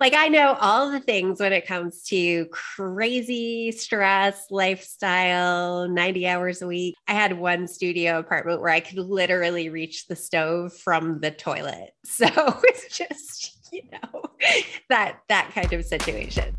Like I know all the things when it comes to crazy stress, lifestyle, 90 hours a week. I had one studio apartment where I could literally reach the stove from the toilet. So it's just, you know, that that kind of situation.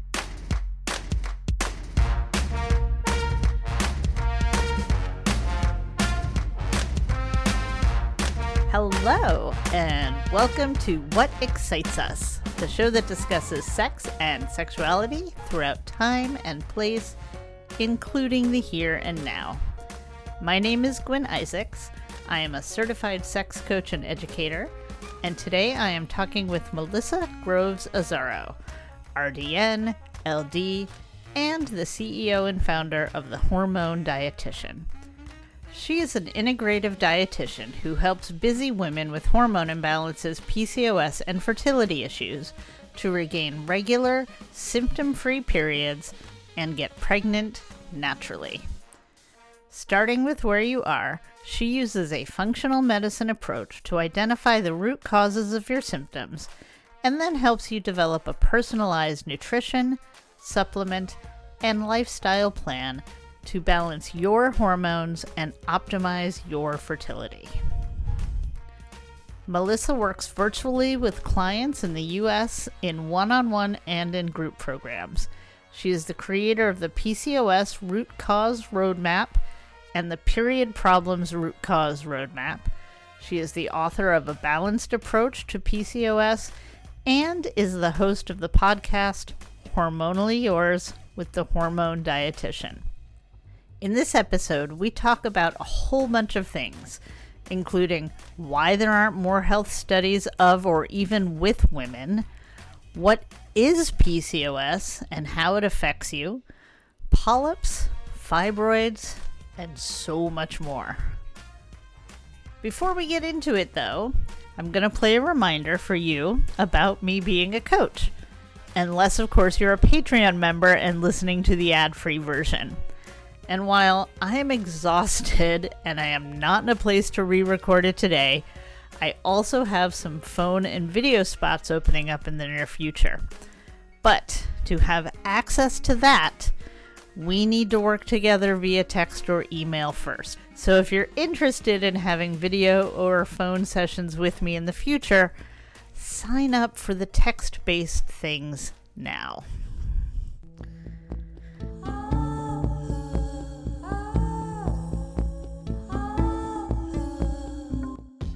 Hello, and welcome to What Excites Us, the show that discusses sex and sexuality throughout time and place, including the here and now. My name is Gwen Isaacs. I am a certified sex coach and educator, and today I am talking with Melissa Groves Azzaro, RDN, LD, and the CEO and founder of the Hormone Dietitian. She is an integrative dietitian who helps busy women with hormone imbalances, PCOS, and fertility issues to regain regular, symptom free periods and get pregnant naturally. Starting with where you are, she uses a functional medicine approach to identify the root causes of your symptoms and then helps you develop a personalized nutrition, supplement, and lifestyle plan to balance your hormones and optimize your fertility. Melissa works virtually with clients in the US in one on one and in group programs. She is the creator of the PCOS Root Cause Roadmap and the Period Problems Root Cause Roadmap. She is the author of A Balanced Approach to PCOS and is the host of the podcast Hormonally Yours with the Hormone Dietitian. In this episode, we talk about a whole bunch of things, including why there aren't more health studies of or even with women, what is PCOS and how it affects you, polyps, fibroids, and so much more. Before we get into it, though, I'm going to play a reminder for you about me being a coach. Unless, of course, you're a Patreon member and listening to the ad free version. And while I am exhausted and I am not in a place to re record it today, I also have some phone and video spots opening up in the near future. But to have access to that, we need to work together via text or email first. So if you're interested in having video or phone sessions with me in the future, sign up for the text based things now.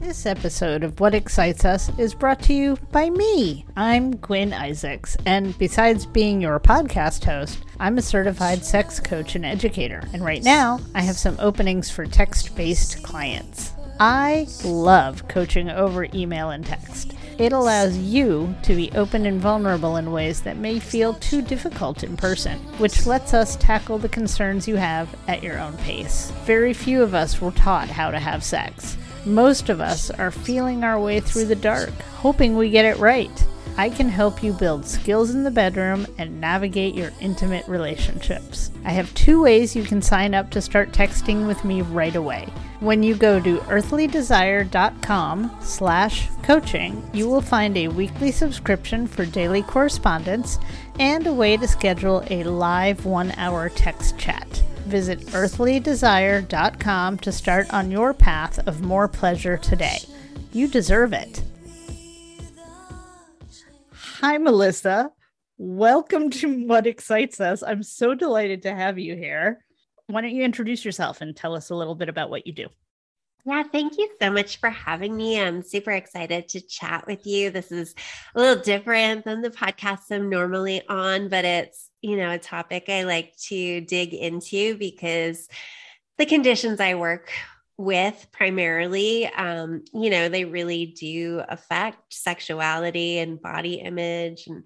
This episode of What Excites Us is brought to you by me. I'm Gwen Isaacs, and besides being your podcast host, I'm a certified sex coach and educator. And right now, I have some openings for text based clients. I love coaching over email and text. It allows you to be open and vulnerable in ways that may feel too difficult in person, which lets us tackle the concerns you have at your own pace. Very few of us were taught how to have sex. Most of us are feeling our way through the dark, hoping we get it right. I can help you build skills in the bedroom and navigate your intimate relationships. I have two ways you can sign up to start texting with me right away. When you go to earthlydesire.com slash coaching, you will find a weekly subscription for daily correspondence and a way to schedule a live one-hour text chat. Visit earthlydesire.com to start on your path of more pleasure today. You deserve it. Hi, Melissa. Welcome to What Excites Us. I'm so delighted to have you here. Why don't you introduce yourself and tell us a little bit about what you do? Yeah, thank you so much for having me. I'm super excited to chat with you. This is a little different than the podcast I'm normally on, but it's, you know, a topic I like to dig into because the conditions I work with primarily, um, you know, they really do affect sexuality and body image and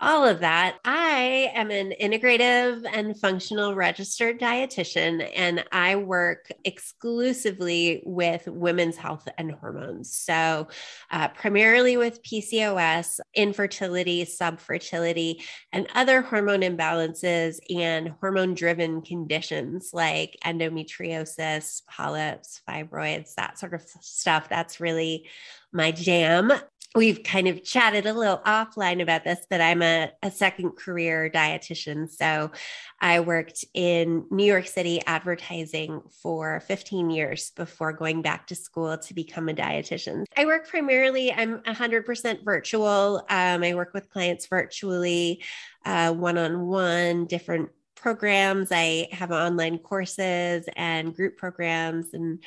all of that. I am an integrative and functional registered dietitian, and I work exclusively with women's health and hormones. So, uh, primarily with PCOS, infertility, subfertility, and other hormone imbalances and hormone driven conditions like endometriosis, polyps, fibroids, that sort of stuff. That's really my jam. We've kind of chatted a little offline about this, but I'm a, a second career dietitian. So I worked in New York City advertising for 15 years before going back to school to become a dietitian. I work primarily, I'm 100% virtual. Um, I work with clients virtually, one on one, different programs. I have online courses and group programs and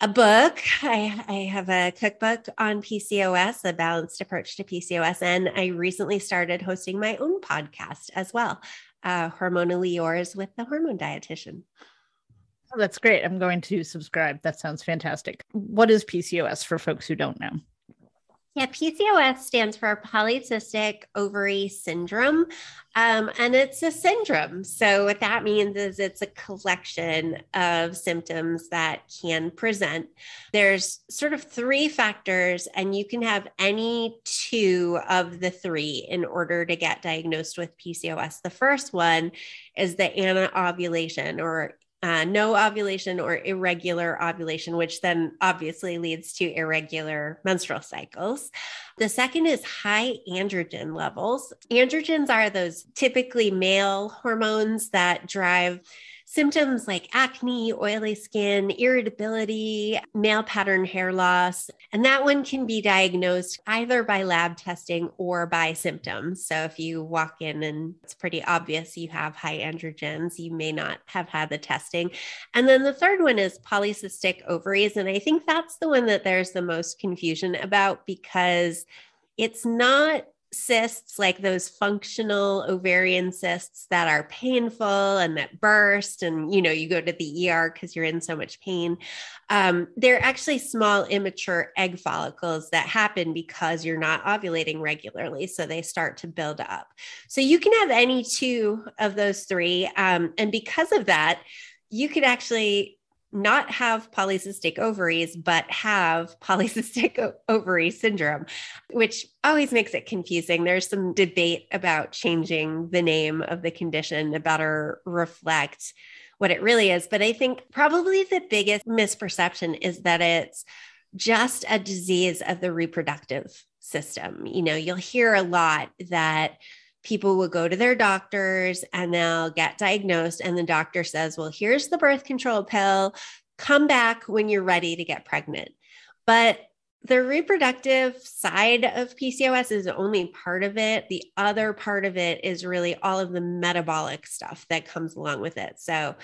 a book. I, I have a cookbook on PCOS, a balanced approach to PCOS. And I recently started hosting my own podcast as well, uh, Hormonally Yours with the Hormone Dietitian. Oh, that's great. I'm going to subscribe. That sounds fantastic. What is PCOS for folks who don't know? Yeah, PCOS stands for polycystic ovary syndrome. Um, and it's a syndrome. So, what that means is it's a collection of symptoms that can present. There's sort of three factors, and you can have any two of the three in order to get diagnosed with PCOS. The first one is the anovulation or uh, no ovulation or irregular ovulation, which then obviously leads to irregular menstrual cycles. The second is high androgen levels. Androgens are those typically male hormones that drive symptoms like acne, oily skin, irritability, male pattern hair loss. And that one can be diagnosed either by lab testing or by symptoms. So if you walk in and it's pretty obvious you have high androgens, you may not have had the testing. And then the third one is polycystic ovaries. And I think that's the one that there's the most confusion about because it's not cysts, like those functional ovarian cysts that are painful and that burst, and you know, you go to the ER because you're in so much pain. Um, they're actually small, immature egg follicles that happen because you're not ovulating regularly. So they start to build up. So you can have any two of those three. Um, and because of that, you could actually not have polycystic ovaries, but have polycystic ovary syndrome, which always makes it confusing. There's some debate about changing the name of the condition to better reflect what it really is. But I think probably the biggest misperception is that it's just a disease of the reproductive system. You know, you'll hear a lot that people will go to their doctors and they'll get diagnosed and the doctor says well here's the birth control pill come back when you're ready to get pregnant but the reproductive side of PCOS is only part of it. The other part of it is really all of the metabolic stuff that comes along with it. So,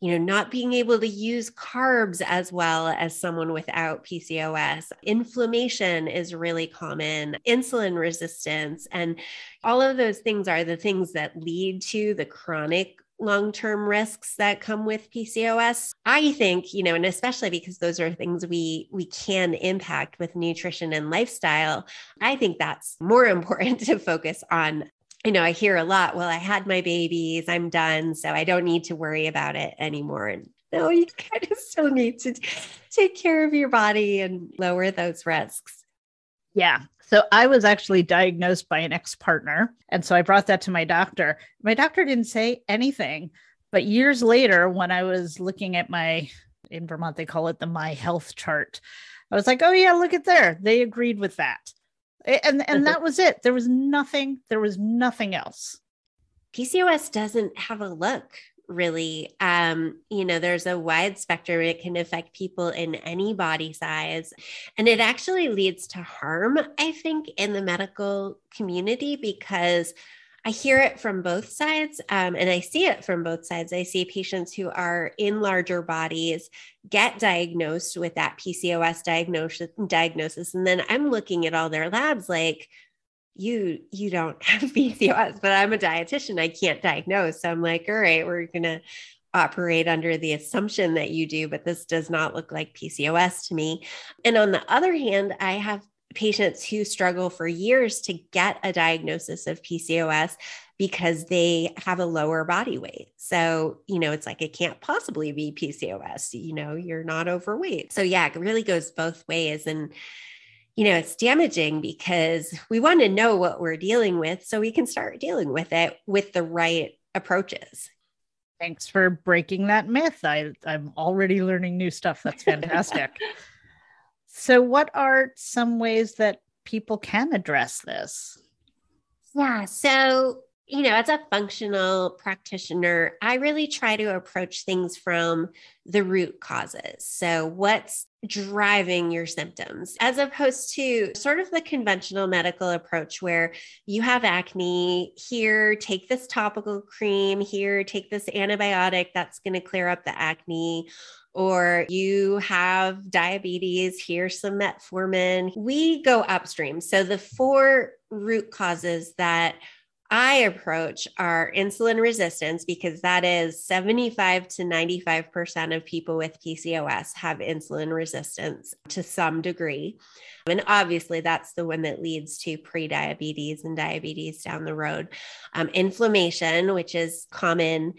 you know, not being able to use carbs as well as someone without PCOS. Inflammation is really common, insulin resistance, and all of those things are the things that lead to the chronic long-term risks that come with PCOS. I think, you know, and especially because those are things we we can impact with nutrition and lifestyle, I think that's more important to focus on you know, I hear a lot, well, I had my babies, I'm done, so I don't need to worry about it anymore. And no, you kind of still need to take care of your body and lower those risks. Yeah. So I was actually diagnosed by an ex partner. And so I brought that to my doctor. My doctor didn't say anything. But years later, when I was looking at my, in Vermont, they call it the My Health chart, I was like, oh, yeah, look at there. They agreed with that and and that was it. There was nothing there was nothing else. Pcos doesn't have a look really. Um you know there's a wide spectrum. It can affect people in any body size. And it actually leads to harm i think in the medical community because I hear it from both sides um, and I see it from both sides. I see patients who are in larger bodies get diagnosed with that PCOS diagnosis, diagnosis. And then I'm looking at all their labs like, you you don't have PCOS, but I'm a dietitian. I can't diagnose. So I'm like, all right, we're gonna operate under the assumption that you do, but this does not look like PCOS to me. And on the other hand, I have patients who struggle for years to get a diagnosis of PCOS because they have a lower body weight. So, you know, it's like it can't possibly be PCOS, you know, you're not overweight. So, yeah, it really goes both ways. And, you know, it's damaging because we want to know what we're dealing with so we can start dealing with it with the right approaches. Thanks for breaking that myth. I, I'm already learning new stuff. That's fantastic. So, what are some ways that people can address this? Yeah. So, you know, as a functional practitioner, I really try to approach things from the root causes. So, what's driving your symptoms, as opposed to sort of the conventional medical approach where you have acne, here, take this topical cream, here, take this antibiotic that's going to clear up the acne or you have diabetes, here's some metformin. We go upstream. So the four root causes that I approach are insulin resistance because that is 75 to 95% of people with PCOS have insulin resistance to some degree. And obviously, that's the one that leads to prediabetes and diabetes down the road. Um, inflammation, which is common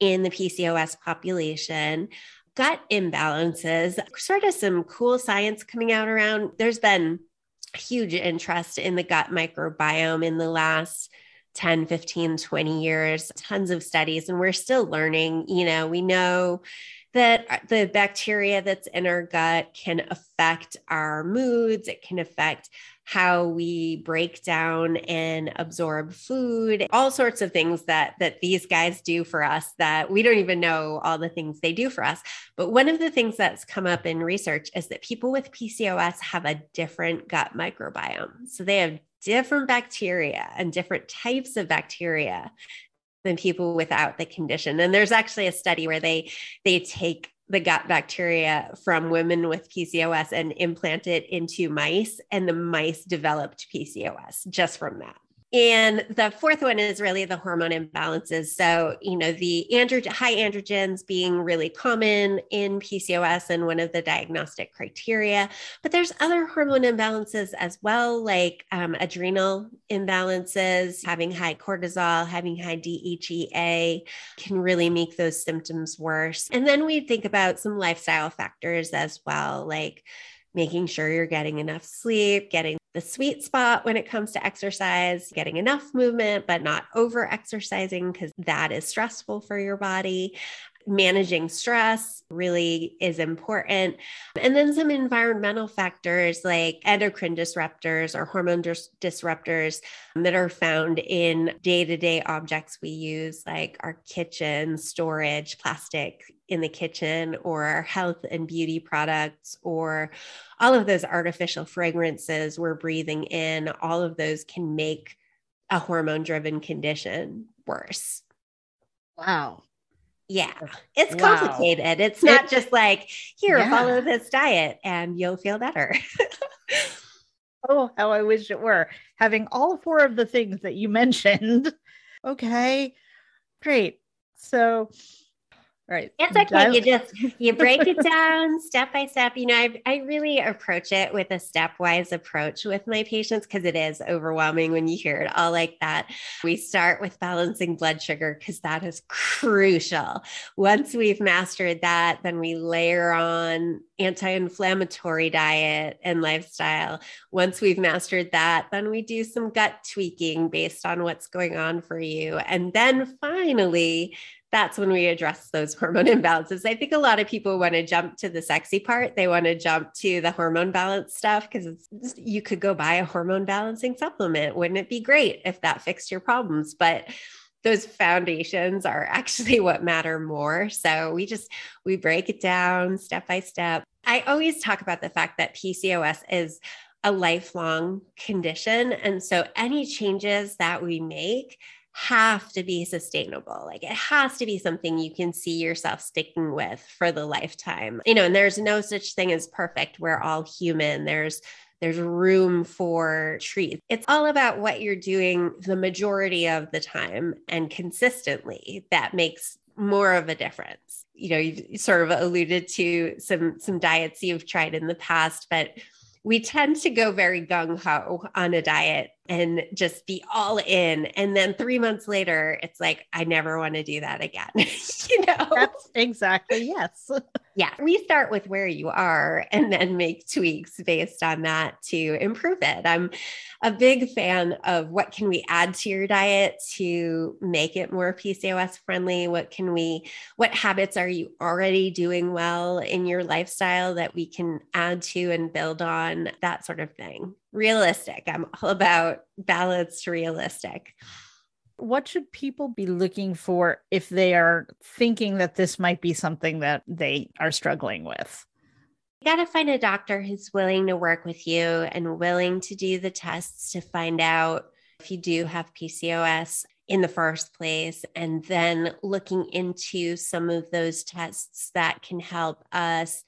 in the PCOS population, gut imbalances, sort of some cool science coming out around. There's been huge interest in the gut microbiome in the last 10, 15, 20 years, tons of studies, and we're still learning. You know, we know that uh, the bacteria that's in our gut can affect our moods, it can affect how we break down and absorb food all sorts of things that that these guys do for us that we don't even know all the things they do for us. But one of the things that's come up in research is that people with PCOS have a different gut microbiome. So they have different bacteria and different types of bacteria than people without the condition. And there's actually a study where they they take the gut bacteria from women with PCOS and implant it into mice, and the mice developed PCOS just from that. And the fourth one is really the hormone imbalances. So, you know, the andro- high androgens being really common in PCOS and one of the diagnostic criteria. But there's other hormone imbalances as well, like um, adrenal imbalances, having high cortisol, having high DHEA can really make those symptoms worse. And then we think about some lifestyle factors as well, like making sure you're getting enough sleep, getting the sweet spot when it comes to exercise, getting enough movement, but not over exercising because that is stressful for your body managing stress really is important. And then some environmental factors like endocrine disruptors or hormone dis- disruptors that are found in day to day objects we use, like our kitchen, storage, plastic in the kitchen, or health and beauty products, or all of those artificial fragrances we're breathing in. All of those can make a hormone driven condition worse. Wow. Yeah, it's complicated. It's not just like, here, yeah. follow this diet and you'll feel better. oh, how I wish it were. Having all four of the things that you mentioned. Okay, great. So, right. It's mm, okay you just you break it down step by step. You know I, I really approach it with a stepwise approach with my patients because it is overwhelming when you hear it all like that. We start with balancing blood sugar because that is crucial. Once we've mastered that then we layer on anti-inflammatory diet and lifestyle. Once we've mastered that then we do some gut tweaking based on what's going on for you. And then finally that's when we address those hormone imbalances. I think a lot of people want to jump to the sexy part. They want to jump to the hormone balance stuff because you could go buy a hormone balancing supplement. Wouldn't it be great if that fixed your problems? But those foundations are actually what matter more. So we just we break it down step by step. I always talk about the fact that PCOS is a lifelong condition and so any changes that we make have to be sustainable. Like it has to be something you can see yourself sticking with for the lifetime. You know, and there's no such thing as perfect. We're all human. There's there's room for treats. It's all about what you're doing the majority of the time and consistently that makes more of a difference. You know, you sort of alluded to some some diets you've tried in the past, but we tend to go very gung ho on a diet and just be all in. And then three months later, it's like, I never want to do that again. you know? That's exactly, yes. yeah. We start with where you are and then make tweaks based on that to improve it. I'm a big fan of what can we add to your diet to make it more PCOS friendly? What can we, what habits are you already doing well in your lifestyle that we can add to and build on? That sort of thing realistic. I'm all about balanced, realistic. What should people be looking for if they are thinking that this might be something that they are struggling with? You got to find a doctor who's willing to work with you and willing to do the tests to find out if you do have PCOS in the first place, and then looking into some of those tests that can help us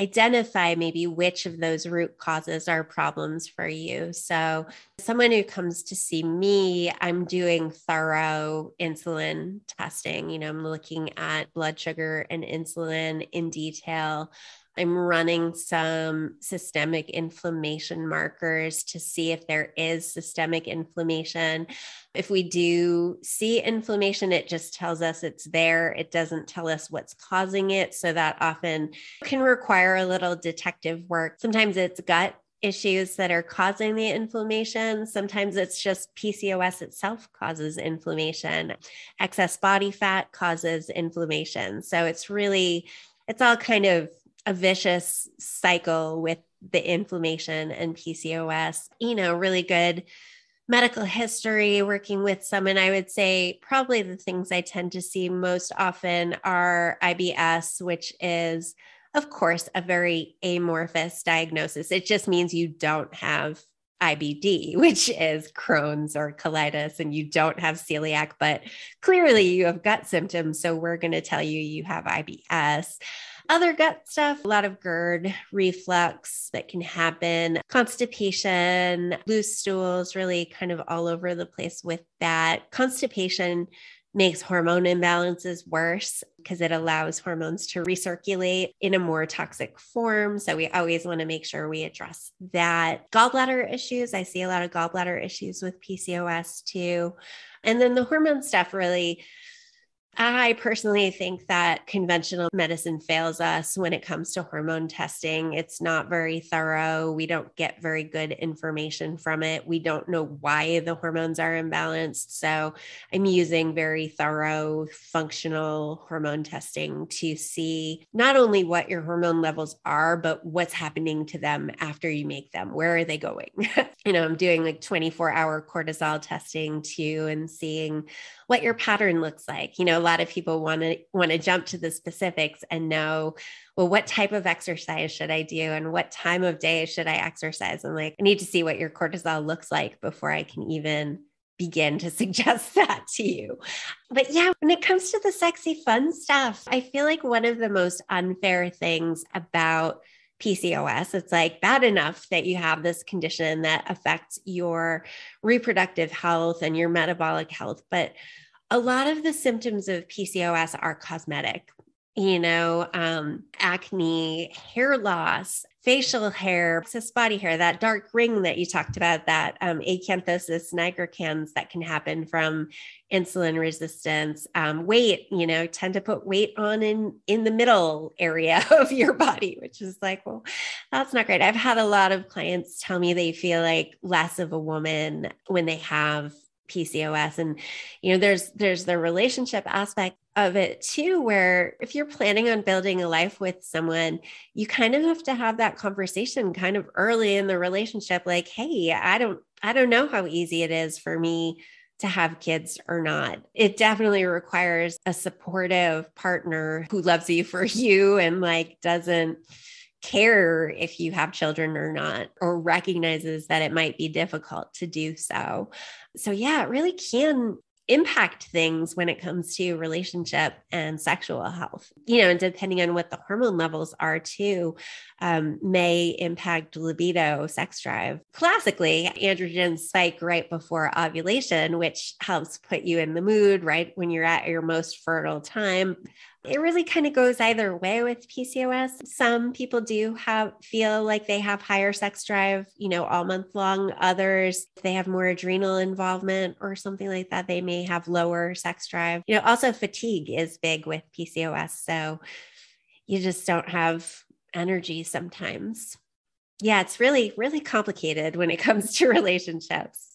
identify maybe which of those root causes are problems for you. So, someone who comes to see me, I'm doing thorough insulin testing. You know, I'm looking at blood sugar and insulin in detail. I'm running some systemic inflammation markers to see if there is systemic inflammation. If we do see inflammation, it just tells us it's there. It doesn't tell us what's causing it. So that often can require a little detective work. Sometimes it's gut issues that are causing the inflammation. Sometimes it's just PCOS itself causes inflammation. Excess body fat causes inflammation. So it's really, it's all kind of a vicious cycle with the inflammation and PCOS. You know, really good medical history, working with someone, I would say probably the things I tend to see most often are IBS, which is, of course, a very amorphous diagnosis. It just means you don't have IBD, which is Crohn's or colitis, and you don't have celiac, but clearly you have gut symptoms. So we're going to tell you you have IBS other gut stuff, a lot of GERD, reflux that can happen, constipation, loose stools, really kind of all over the place with that. Constipation makes hormone imbalances worse because it allows hormones to recirculate in a more toxic form. So we always want to make sure we address that. Gallbladder issues, I see a lot of gallbladder issues with PCOS too. And then the hormone stuff really I personally think that conventional medicine fails us when it comes to hormone testing. It's not very thorough. We don't get very good information from it. We don't know why the hormones are imbalanced. So I'm using very thorough functional hormone testing to see not only what your hormone levels are, but what's happening to them after you make them. Where are they going? you know, I'm doing like 24 hour cortisol testing too and seeing what your pattern looks like. You know, a lot of people want to want to jump to the specifics and know, well, what type of exercise should I do and what time of day should I exercise? And like, I need to see what your cortisol looks like before I can even begin to suggest that to you. But yeah, when it comes to the sexy fun stuff, I feel like one of the most unfair things about PCOS. It's like bad enough that you have this condition that affects your reproductive health and your metabolic health, but a lot of the symptoms of PCOS are cosmetic. You know, um, acne, hair loss, facial hair, excess body hair, that dark ring that you talked about, that um, acanthosis nigricans that can happen from insulin resistance, um, weight, you know, tend to put weight on in in the middle area of your body, which is like, well, that's not great. I've had a lot of clients tell me they feel like less of a woman when they have PCOS and you know there's there's the relationship aspect of it too where if you're planning on building a life with someone you kind of have to have that conversation kind of early in the relationship like hey I don't I don't know how easy it is for me to have kids or not. It definitely requires a supportive partner who loves you for you and like doesn't care if you have children or not, or recognizes that it might be difficult to do so. So, yeah, it really can impact things when it comes to relationship and sexual health. You know, and depending on what the hormone levels are too, um, may impact libido, sex drive. Classically, androgens spike right before ovulation, which helps put you in the mood right when you're at your most fertile time. It really kind of goes either way with PCOS. Some people do have feel like they have higher sex drive, you know, all month long. Others, if they have more adrenal involvement or something like that, they may have lower sex drive. You know, also fatigue is big with PCOS. So you just don't have energy sometimes. Yeah, it's really, really complicated when it comes to relationships.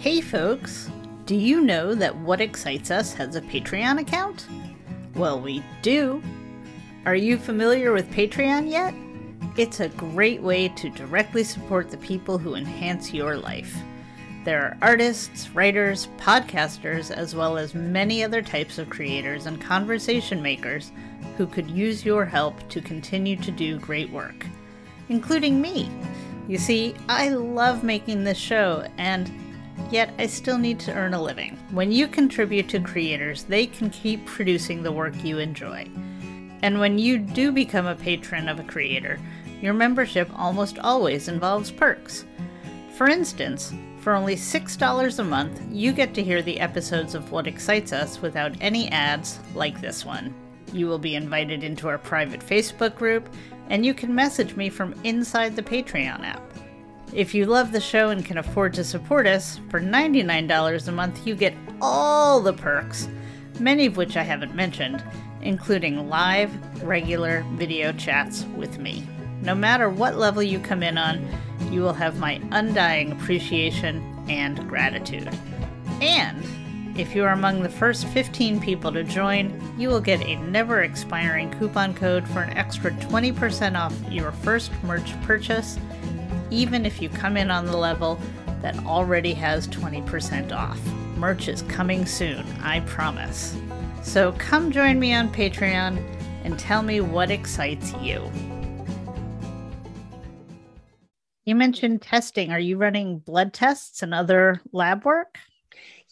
Hey folks, do you know that What Excites Us has a Patreon account? Well, we do. Are you familiar with Patreon yet? It's a great way to directly support the people who enhance your life. There are artists, writers, podcasters, as well as many other types of creators and conversation makers who could use your help to continue to do great work, including me. You see, I love making this show, and Yet I still need to earn a living. When you contribute to creators, they can keep producing the work you enjoy. And when you do become a patron of a creator, your membership almost always involves perks. For instance, for only $6 a month, you get to hear the episodes of What Excites Us without any ads like this one. You will be invited into our private Facebook group, and you can message me from inside the Patreon app. If you love the show and can afford to support us, for $99 a month you get all the perks, many of which I haven't mentioned, including live, regular video chats with me. No matter what level you come in on, you will have my undying appreciation and gratitude. And if you are among the first 15 people to join, you will get a never expiring coupon code for an extra 20% off your first merch purchase even if you come in on the level that already has 20% off. Merch is coming soon, I promise. So come join me on Patreon and tell me what excites you. You mentioned testing. Are you running blood tests and other lab work?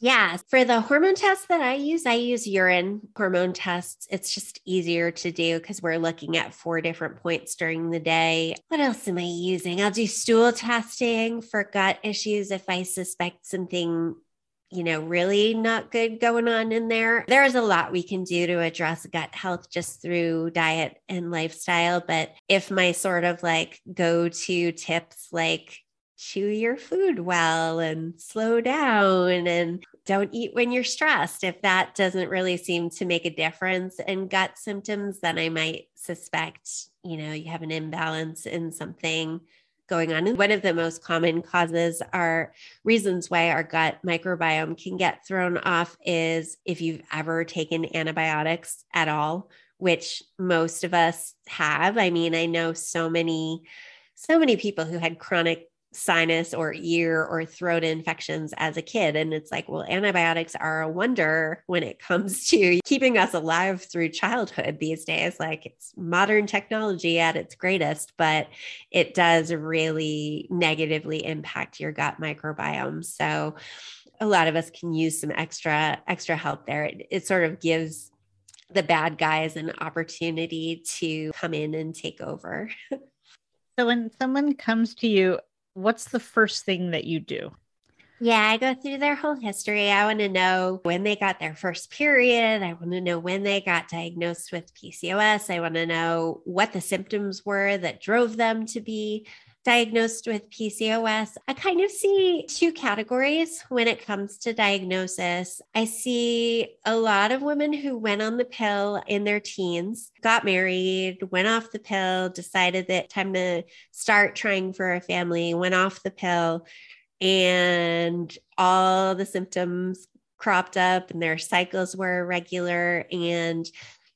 Yeah. For the hormone tests that I use, I use urine hormone tests. It's just easier to do because we're looking at four different points during the day. What else am I using? I'll do stool testing for gut issues if I suspect something you know, really not good going on in there. There's a lot we can do to address gut health just through diet and lifestyle. But if my sort of like go to tips, like chew your food well and slow down and don't eat when you're stressed. If that doesn't really seem to make a difference in gut symptoms, then I might suspect, you know, you have an imbalance in something going on. And one of the most common causes are reasons why our gut microbiome can get thrown off is if you've ever taken antibiotics at all, which most of us have. I mean, I know so many so many people who had chronic sinus or ear or throat infections as a kid. And it's like, well, antibiotics are a wonder when it comes to keeping us alive through childhood these days. Like it's modern technology at its greatest, but it does really negatively impact your gut microbiome. So a lot of us can use some extra extra help there. It, it sort of gives the bad guys an opportunity to come in and take over. So when someone comes to you what's the first thing that you do? Yeah, I go through their whole history. I want to know when they got their first period. I want to know when they got diagnosed with PCOS. I want to know what the symptoms were that drove them to be diagnosed with PCOS, I kind of see two categories when it comes to diagnosis. I see a lot of women who went on the pill in their teens, got married, went off the pill, decided that time to start trying for a family, went off the pill, and all the symptoms cropped up and their cycles were irregular and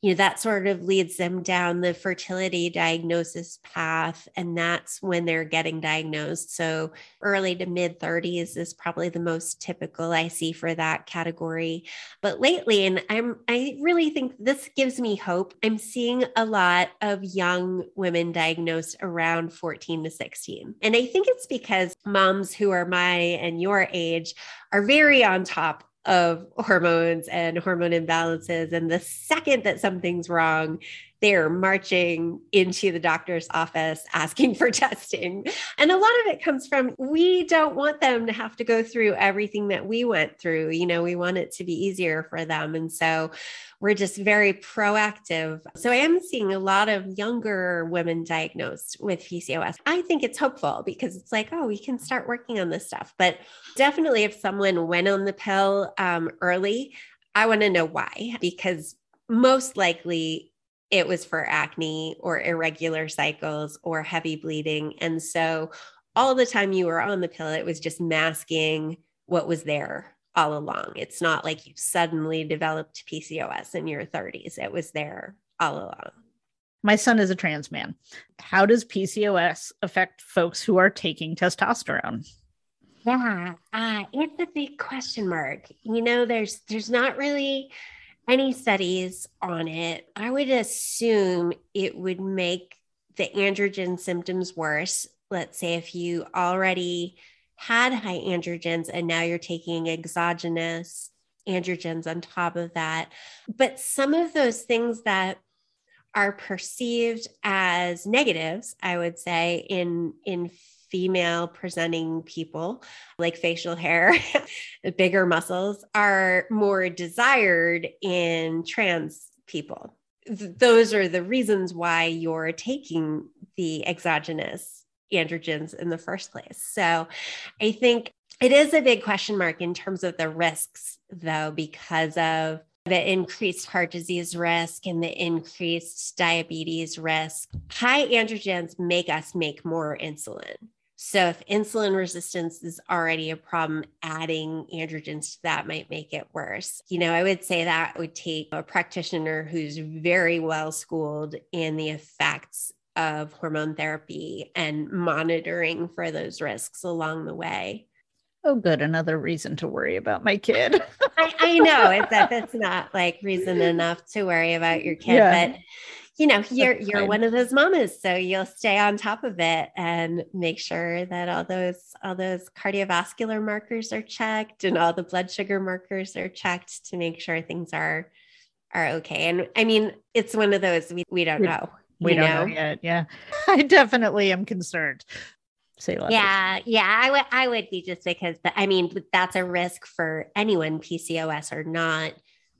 you know that sort of leads them down the fertility diagnosis path and that's when they're getting diagnosed. So early to mid 30s is probably the most typical i see for that category. But lately and i'm i really think this gives me hope i'm seeing a lot of young women diagnosed around 14 to 16 and i think it's because moms who are my and your age are very on top of hormones and hormone imbalances. And the second that something's wrong, they're marching into the doctor's office asking for testing. And a lot of it comes from we don't want them to have to go through everything that we went through. You know, we want it to be easier for them. And so we're just very proactive. So I am seeing a lot of younger women diagnosed with PCOS. I think it's hopeful because it's like, oh, we can start working on this stuff. But definitely, if someone went on the pill um, early, I want to know why, because most likely it was for acne or irregular cycles or heavy bleeding. And so all the time you were on the pill, it was just masking what was there all along. It's not like you suddenly developed PCOS in your 30s, it was there all along. My son is a trans man. How does PCOS affect folks who are taking testosterone? Yeah, uh, it's a big question mark. You know, there's there's not really any studies on it, I would assume it would make the androgen symptoms worse. Let's say if you already had high androgens and now you're taking exogenous androgens on top of that. But some of those things that are perceived as negatives, I would say, in in female presenting people, like facial hair, bigger muscles, are more desired in trans people. Th- those are the reasons why you're taking the exogenous androgens in the first place. So I think it is a big question mark in terms of the risks, though, because of the increased heart disease risk and the increased diabetes risk. High androgens make us make more insulin. So, if insulin resistance is already a problem, adding androgens to that might make it worse. You know, I would say that would take a practitioner who's very well schooled in the effects of hormone therapy and monitoring for those risks along the way. Oh, good. Another reason to worry about my kid. I, I, know it's that it's not like reason enough to worry about your kid, yeah. but you know, you're That's you're fine. one of those mamas, so you'll stay on top of it and make sure that all those all those cardiovascular markers are checked and all the blood sugar markers are checked to make sure things are are okay. And I mean, it's one of those we, we don't know. We don't know? know yet. Yeah. I definitely am concerned. Say yeah, yeah, I would I would be just because but I mean that's a risk for anyone, PCOS or not,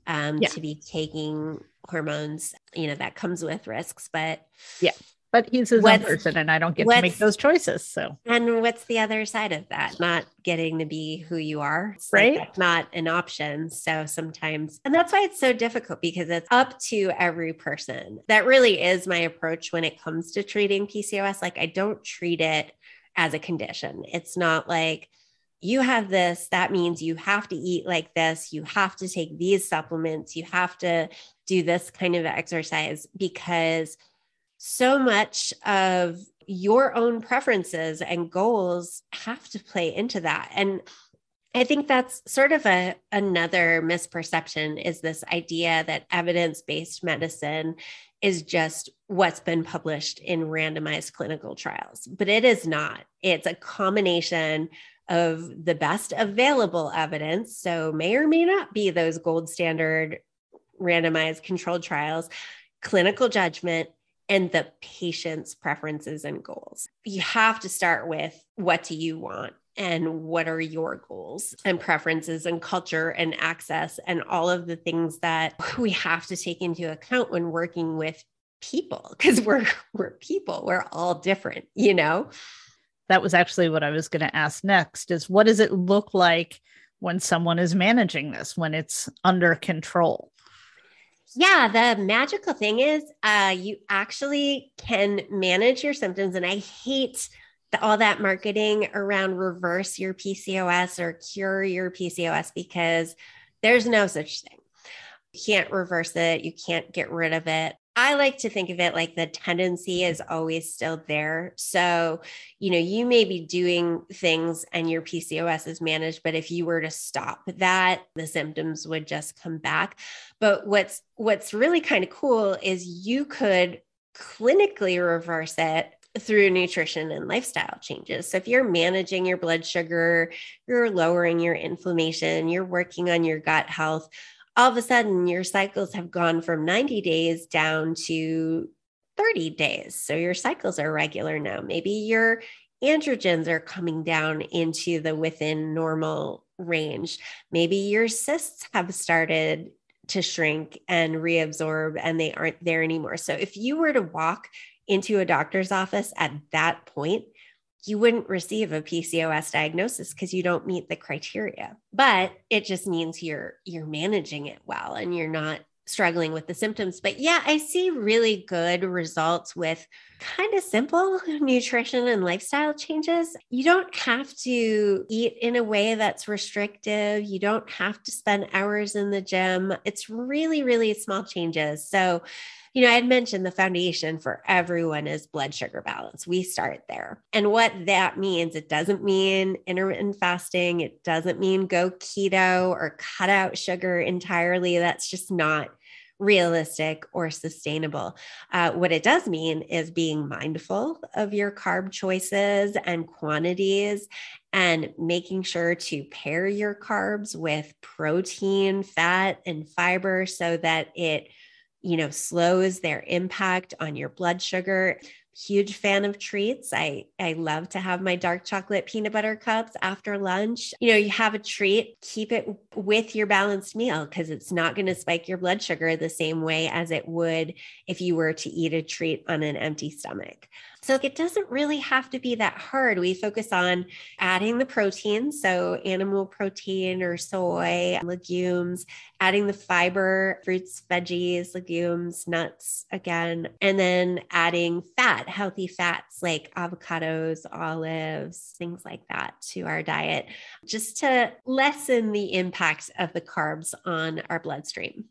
um, yeah. to be taking hormones, you know, that comes with risks. But yeah, but he's his own person and I don't get to make those choices. So, and what's the other side of that? Not getting to be who you are, it's right? Like not an option. So sometimes, and that's why it's so difficult because it's up to every person. That really is my approach when it comes to treating PCOS. Like, I don't treat it as a condition. It's not like, you have this, that means you have to eat like this. You have to take these supplements. You have to do this kind of exercise because so much of your own preferences and goals have to play into that. And I think that's sort of a another misperception is this idea that evidence-based medicine is just what's been published in randomized clinical trials, but it is not. It's a combination of the best available evidence. So, may or may not be those gold standard randomized controlled trials, clinical judgment, and the patient's preferences and goals. You have to start with what do you want? And what are your goals and preferences and culture and access and all of the things that we have to take into account when working with people because we're we're people we're all different you know that was actually what I was going to ask next is what does it look like when someone is managing this, when it's under control? Yeah, the magical thing is uh, you actually can manage your symptoms. And I hate the, all that marketing around reverse your PCOS or cure your PCOS because there's no such thing. You can't reverse it, you can't get rid of it. I like to think of it like the tendency is always still there. So, you know, you may be doing things and your PCOS is managed, but if you were to stop that, the symptoms would just come back. But what's what's really kind of cool is you could clinically reverse it through nutrition and lifestyle changes. So if you're managing your blood sugar, you're lowering your inflammation, you're working on your gut health, all of a sudden your cycles have gone from 90 days down to 30 days. So your cycles are regular now. Maybe your androgens are coming down into the within normal range. Maybe your cysts have started to shrink and reabsorb and they aren't there anymore. So if you were to walk into a doctor's office at that point, you wouldn't receive a PCOS diagnosis because you don't meet the criteria. But it just means you're you're managing it well and you're not struggling with the symptoms. But yeah, I see really good results with kind of simple nutrition and lifestyle changes. You don't have to eat in a way that's restrictive. You don't have to spend hours in the gym. It's really, really small changes. So, you know, I had mentioned the foundation for everyone is blood sugar balance. We start there. And what that means, it doesn't mean intermittent fasting, it doesn't mean go keto or cut out sugar entirely. That's just not realistic or sustainable. Uh, what it does mean is being mindful of your carb choices and quantities and making sure to pair your carbs with protein, fat, and fiber so that it you know slows their impact on your blood sugar huge fan of treats. I I love to have my dark chocolate peanut butter cups after lunch. You know, you have a treat, keep it with your balanced meal because it's not going to spike your blood sugar the same way as it would if you were to eat a treat on an empty stomach. So it doesn't really have to be that hard. We focus on adding the protein, so animal protein or soy, legumes, adding the fiber, fruits, veggies, legumes, nuts again, and then adding fat, healthy fats like avocados, olives, things like that to our diet, just to lessen the impact of the carbs on our bloodstream.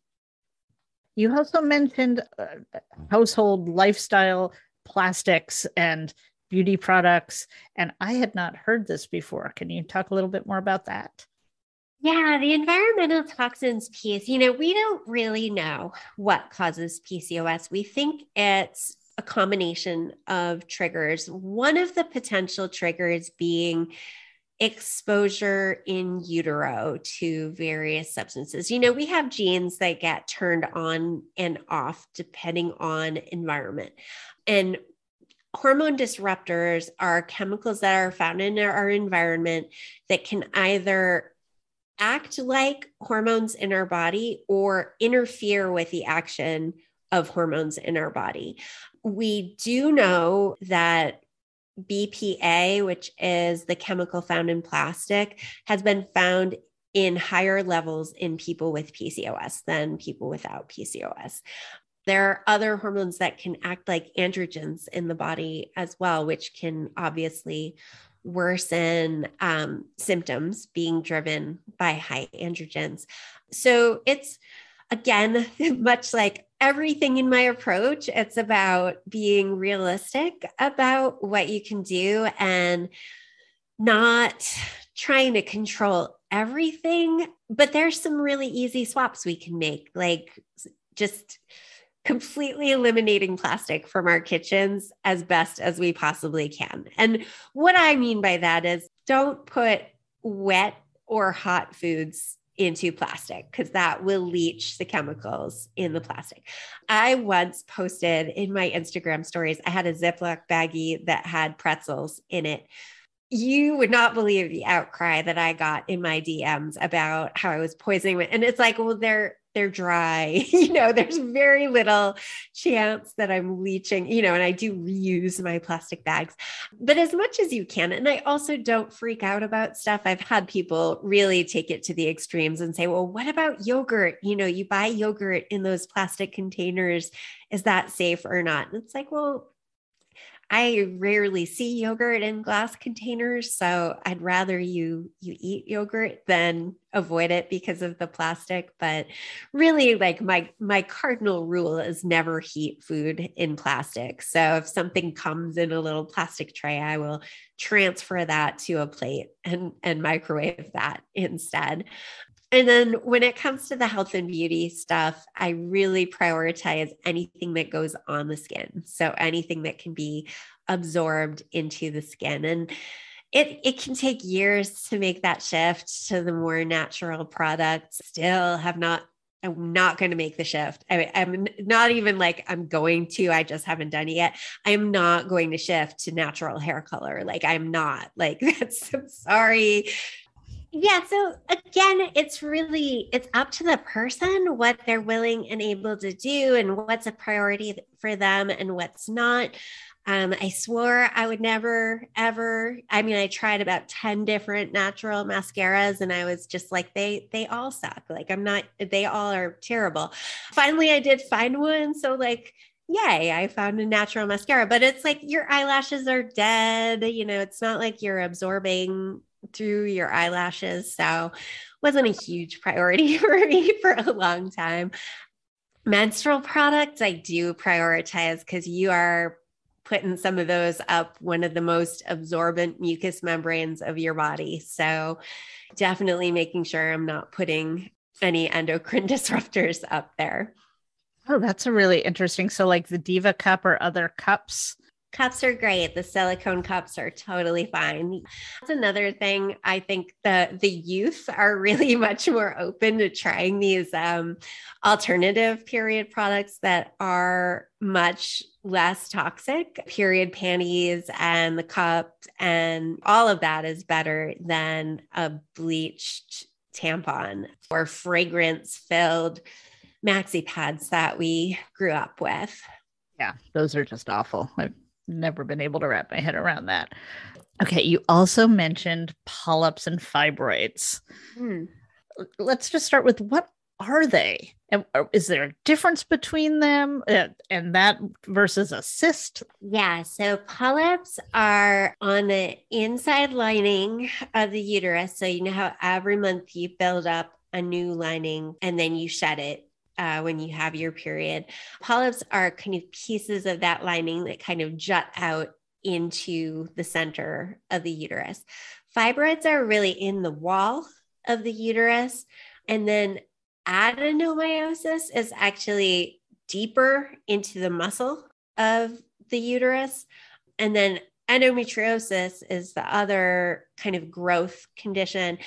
You also mentioned uh, household lifestyle plastics and beauty products. And I had not heard this before. Can you talk a little bit more about that? Yeah, the environmental toxins piece, you know, we don't really know what causes PCOS. We think it's a combination of triggers. One of the potential triggers being exposure in utero to various substances. You know, we have genes that get turned on and off depending on environment. And hormone disruptors are chemicals that are found in our environment that can either act like hormones in our body or interfere with the action of hormones in our body. We do know that BPA, which is the chemical found in plastic, has been found in higher levels in people with PCOS than people without PCOS. There are other hormones that can act like androgens in the body as well, which can obviously worsen um, symptoms being driven by high androgens. So it's again, much like everything in my approach, it's about being realistic about what you can do and not trying to control everything. But there's some really easy swaps we can make, like just completely eliminating plastic from our kitchens as best as we possibly can. And what I mean by that is don't put wet or hot foods into plastic because that will leach the chemicals in the plastic. I once posted in my Instagram stories, I had a Ziploc baggie that had pretzels in it. You would not believe the outcry that I got in my DMs about how I was poisoning. And it's like, well, they're they're dry. you know, there's very little chance that I'm leaching, you know, and I do reuse my plastic bags, but as much as you can. And I also don't freak out about stuff. I've had people really take it to the extremes and say, well, what about yogurt? You know, you buy yogurt in those plastic containers. Is that safe or not? And it's like, well, I rarely see yogurt in glass containers, so I'd rather you you eat yogurt than avoid it because of the plastic. But really, like my my cardinal rule is never heat food in plastic. So if something comes in a little plastic tray, I will transfer that to a plate and and microwave that instead. And then when it comes to the health and beauty stuff, I really prioritize anything that goes on the skin. So anything that can be absorbed into the skin. And it, it can take years to make that shift to the more natural products. Still have not I'm not going to make the shift. I, am not even like I'm going to, I just haven't done it yet. I'm not going to shift to natural hair color. Like I'm not like that's, I'm sorry. Yeah. So again, it's really, it's up to the person what they're willing and able to do and what's a priority for them and what's not. Um, I swore I would never, ever. I mean, I tried about 10 different natural mascaras and I was just like, they, they all suck. Like, I'm not, they all are terrible. Finally, I did find one. So, like, yay, I found a natural mascara, but it's like your eyelashes are dead. You know, it's not like you're absorbing through your eyelashes. So, wasn't a huge priority for me for a long time. Menstrual products, I do prioritize because you are putting some of those up one of the most absorbent mucous membranes of your body. So, definitely making sure I'm not putting any endocrine disruptors up there. Oh, that's a really interesting. So, like the Diva cup or other cups Cups are great. The silicone cups are totally fine. That's another thing. I think the the youth are really much more open to trying these um, alternative period products that are much less toxic. Period panties and the cup and all of that is better than a bleached tampon or fragrance filled maxi pads that we grew up with. Yeah, those are just awful. I've never been able to wrap my head around that. Okay, you also mentioned polyps and fibroids. Hmm. Let's just start with what are they? And uh, is there a difference between them uh, and that versus a cyst? Yeah, so polyps are on the inside lining of the uterus. So you know how every month you build up a new lining and then you shed it uh, when you have your period. Polyps are kind of pieces of that lining that kind of jut out into the center of the uterus. Fibroids are really in the wall of the uterus. And then adenomyosis is actually deeper into the muscle of the uterus. And then endometriosis is the other kind of growth condition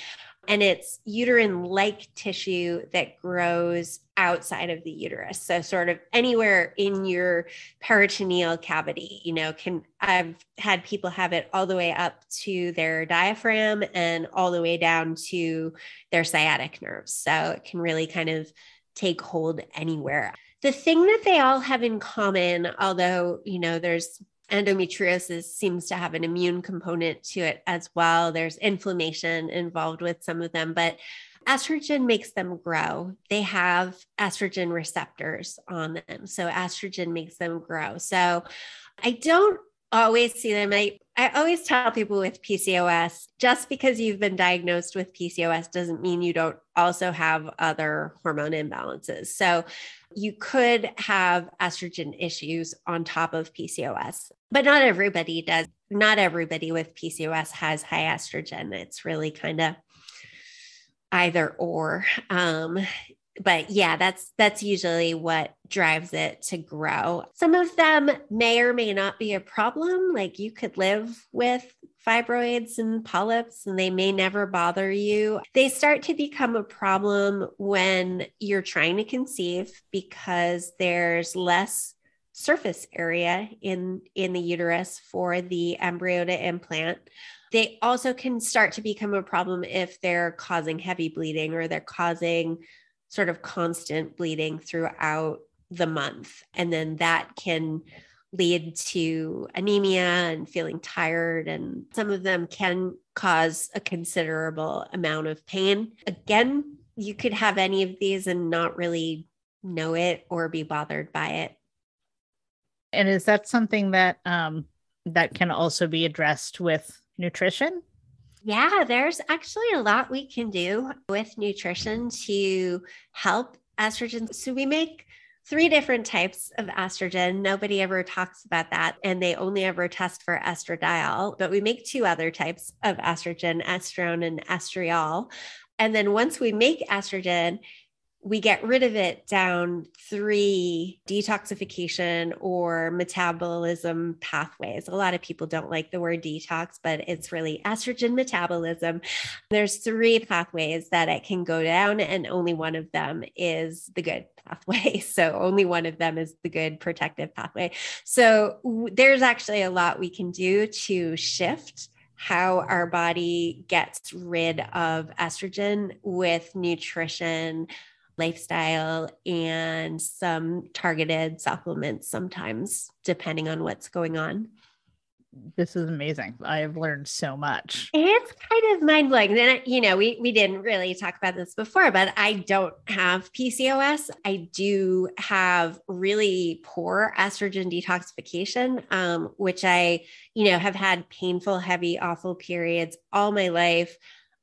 and it's uterine like tissue that grows outside of the uterus. So sort of anywhere in your peritoneal cavity you know can i've had people have it all the way up to their diaphragm and all the way down to their sciatic nerves. So it can really kind of take hold anywhere. The thing that they all have in common although you know there's endometriosis seems to have an immune component to it as well. There's inflammation involved with some of them, but estrogen makes them grow. They have estrogen receptors on them. So estrogen makes them grow. So I don't always see them. I, I always tell people with PCOS just because you've been diagnosed with PCOS doesn't mean you don't also have other hormone imbalances. So you could have estrogen issues on top of PCOS, but not everybody does. Not everybody with PCOS has high estrogen. It's really kind of either or. Um, but yeah, that's that's usually what drives it to grow. Some of them may or may not be a problem. Like you could live with fibroids and polyps and they may never bother you. They start to become a problem when you're trying to conceive because there's less surface area in in the uterus for the embryo to implant. They also can start to become a problem if they're causing heavy bleeding or they're causing sort of constant bleeding throughout the month. And then that can lead to anemia and feeling tired. And some of them can cause a considerable amount of pain. Again, you could have any of these and not really know it or be bothered by it. And is that something that um, that can also be addressed with nutrition? Yeah, there's actually a lot we can do with nutrition to help estrogen. So we make three different types of estrogen. Nobody ever talks about that, and they only ever test for estradiol. But we make two other types of estrogen, estrone and estriol. And then once we make estrogen, we get rid of it down three detoxification or metabolism pathways. A lot of people don't like the word detox, but it's really estrogen metabolism. There's three pathways that it can go down, and only one of them is the good pathway. So only one of them is the good protective pathway. So there's actually a lot we can do to shift how our body gets rid of estrogen with nutrition, lifestyle, and some targeted supplements sometimes, depending on what's going on this is amazing. I have learned so much. It's kind of mind blowing. And you know, we we didn't really talk about this before, but I don't have PCOS. I do have really poor estrogen detoxification, um, which I, you know, have had painful, heavy, awful periods all my life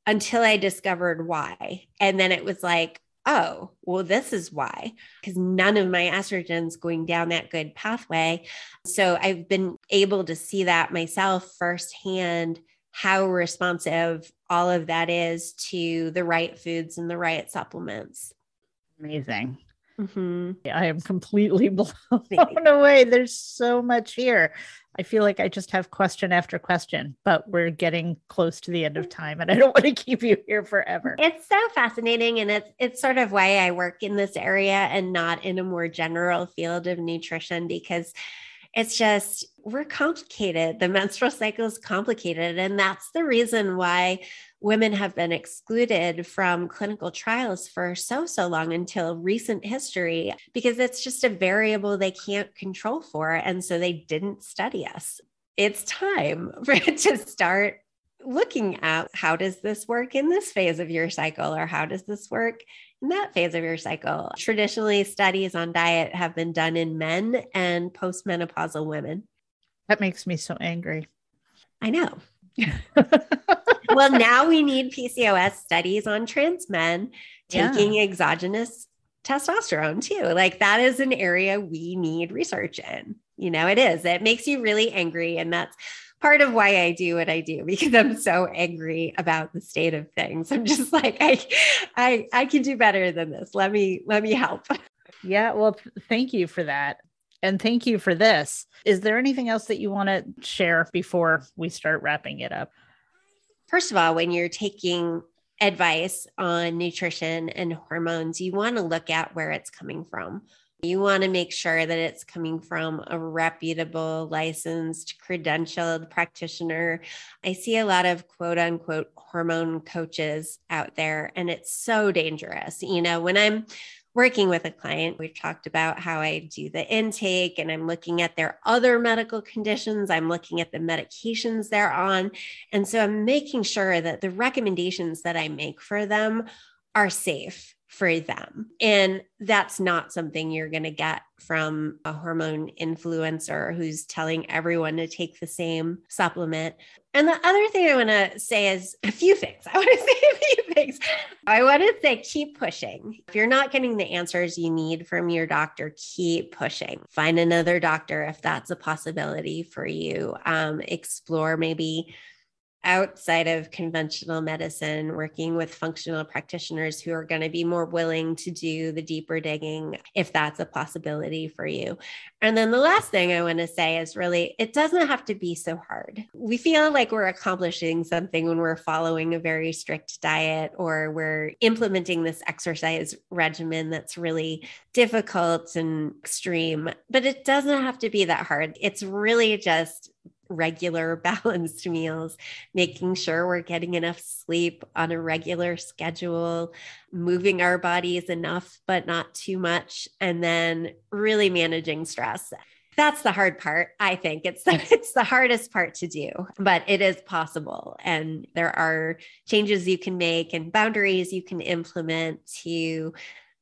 until I discovered why. And then it was like, oh, well, this is why, because none of my estrogen's going down that good pathway. So I've been able to see that myself firsthand how responsive all of that is to the right foods and the right supplements. Amazing. Mm-hmm. I am completely blown away. There's so much here. I feel like I just have question after question, but we're getting close to the end of time and I don't want to keep you here forever. It's so fascinating and it's it's sort of why I work in this area and not in a more general field of nutrition because it's just we're complicated. The menstrual cycle is complicated and that's the reason why women have been excluded from clinical trials for so, so long until recent history because it's just a variable they can't control for. And so they didn't study us. It's time for, to start looking at how does this work in this phase of your cycle or how does this work in that phase of your cycle. Traditionally, studies on diet have been done in men and postmenopausal women. That makes me so angry. I know. well, now we need PCOS studies on trans men taking yeah. exogenous testosterone too. Like that is an area we need research in. You know, it is. It makes you really angry. And that's part of why I do what I do because I'm so angry about the state of things. I'm just like, I I I can do better than this. Let me let me help. Yeah, well, thank you for that. And thank you for this. Is there anything else that you want to share before we start wrapping it up? First of all, when you're taking advice on nutrition and hormones, you want to look at where it's coming from. You want to make sure that it's coming from a reputable, licensed, credentialed practitioner. I see a lot of quote unquote hormone coaches out there, and it's so dangerous. You know, when I'm working with a client, we've talked about how I do the intake and I'm looking at their other medical conditions. I'm looking at the medications they're on. And so I'm making sure that the recommendations that I make for them are safe for them. And that's not something you're going to get from a hormone influencer who's telling everyone to take the same supplement. And the other thing I want to say is a few things. I want to say a few things. I want to say keep pushing. If you're not getting the answers you need from your doctor, keep pushing. Find another doctor if that's a possibility for you. Um, explore maybe outside of conventional medicine, working with functional practitioners who are going to be more willing to do the deeper digging if that's a possibility for you. And then the last thing I want to say is really, it doesn't have to be so hard. We feel like we're accomplishing something when we're following a very strict diet or we're implementing this exercise regimen that's really difficult and extreme, but it doesn't have to be that hard. It's really just regular balanced meals, making sure we're getting enough sleep on a regular schedule, moving our bodies enough, but not too much, and then really managing stress. That's the hard part. I think it's the, it's the hardest part to do, but it is possible. And there are changes you can make and boundaries you can implement to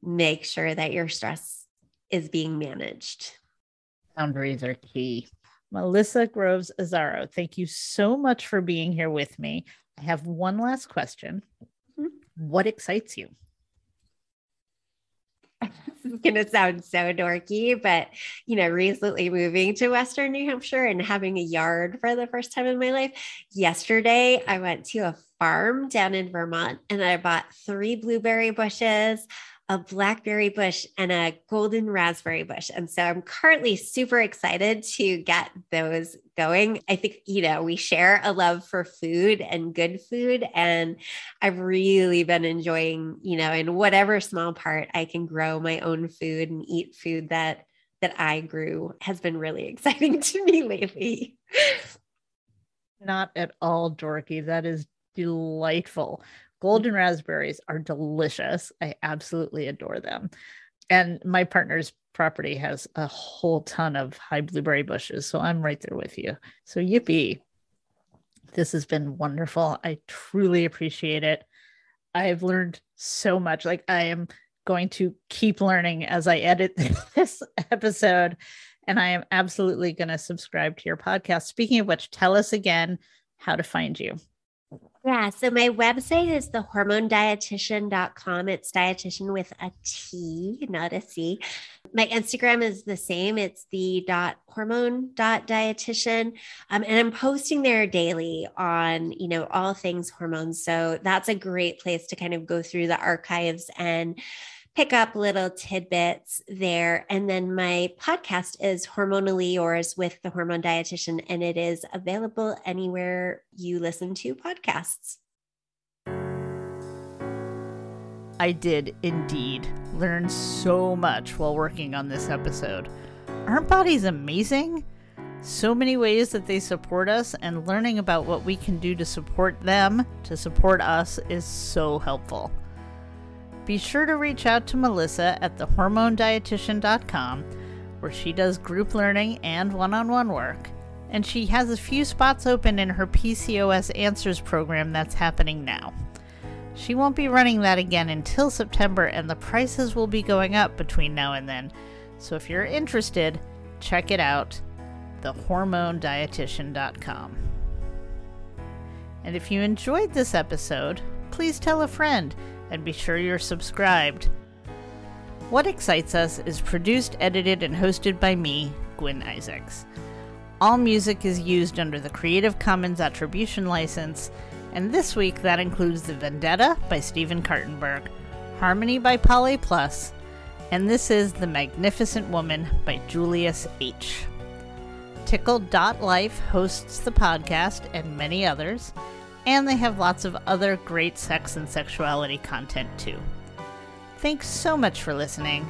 make sure that your stress is being managed. Boundaries are key. Melissa Groves Azzaro, thank you so much for being here with me. I have one last question. Mm-hmm. What excites you? This is going to sound so dorky, but you know, recently moving to Western New Hampshire and having a yard for the first time in my life. Yesterday, I went to a farm down in Vermont and I bought three blueberry bushes, a blackberry bush, and a golden raspberry bush. And so I'm currently super excited to get those going. I think, you know, we share a love for food and good food. And I've really been enjoying, you know, in whatever small part I can grow my own food and eat food that that I grew has been really exciting to me lately. Not at all dorky. That is delightful. Golden mm-hmm. raspberries are delicious. I absolutely adore them. And my partner's property has a whole ton of high blueberry bushes. So I'm right there with you. So, yippee. This has been wonderful. I truly appreciate it. I've learned so much. Like, I am going to keep learning as I edit this episode. And I am absolutely going to subscribe to your podcast. Speaking of which, tell us again how to find you. Yeah. So my website is thehormonedietitian.com. It's dietitian with a T, not a C. My Instagram is the same. It's the dot hormone dot dietitian. Um, and I'm posting there daily on, you know, all things hormones. So that's a great place to kind of go through the archives and pick up little tidbits there. And then my podcast is Hormonally Yours with the Hormone Dietitian, and it is available anywhere you listen to podcasts. I did indeed learn so much while working on this episode. Aren't bodies amazing? So many ways that they support us, and learning about what we can do to support them, to support us, is so helpful be sure to reach out to Melissa at thehormonedietitian.com, where she does group learning and one on one work. And she has a few spots open in her PCOS Answers program that's happening now. She won't be running that again until September, and the prices will be going up between now and then. So if you're interested, check it out thehormonedietitian.com. And if you enjoyed this episode, please tell a friend and be sure you're subscribed. What Excites Us is produced, edited, and hosted by me, Gwyn Isaacs. All music is used under the Creative Commons Attribution License, and this week that includes The Vendetta by Stephen Kartenberg, Harmony by Polly Plus, and this is The Magnificent Woman by Julius H. Tickle.life hosts the podcast and many others and they have lots of other great sex and sexuality content too. Thanks so much for listening.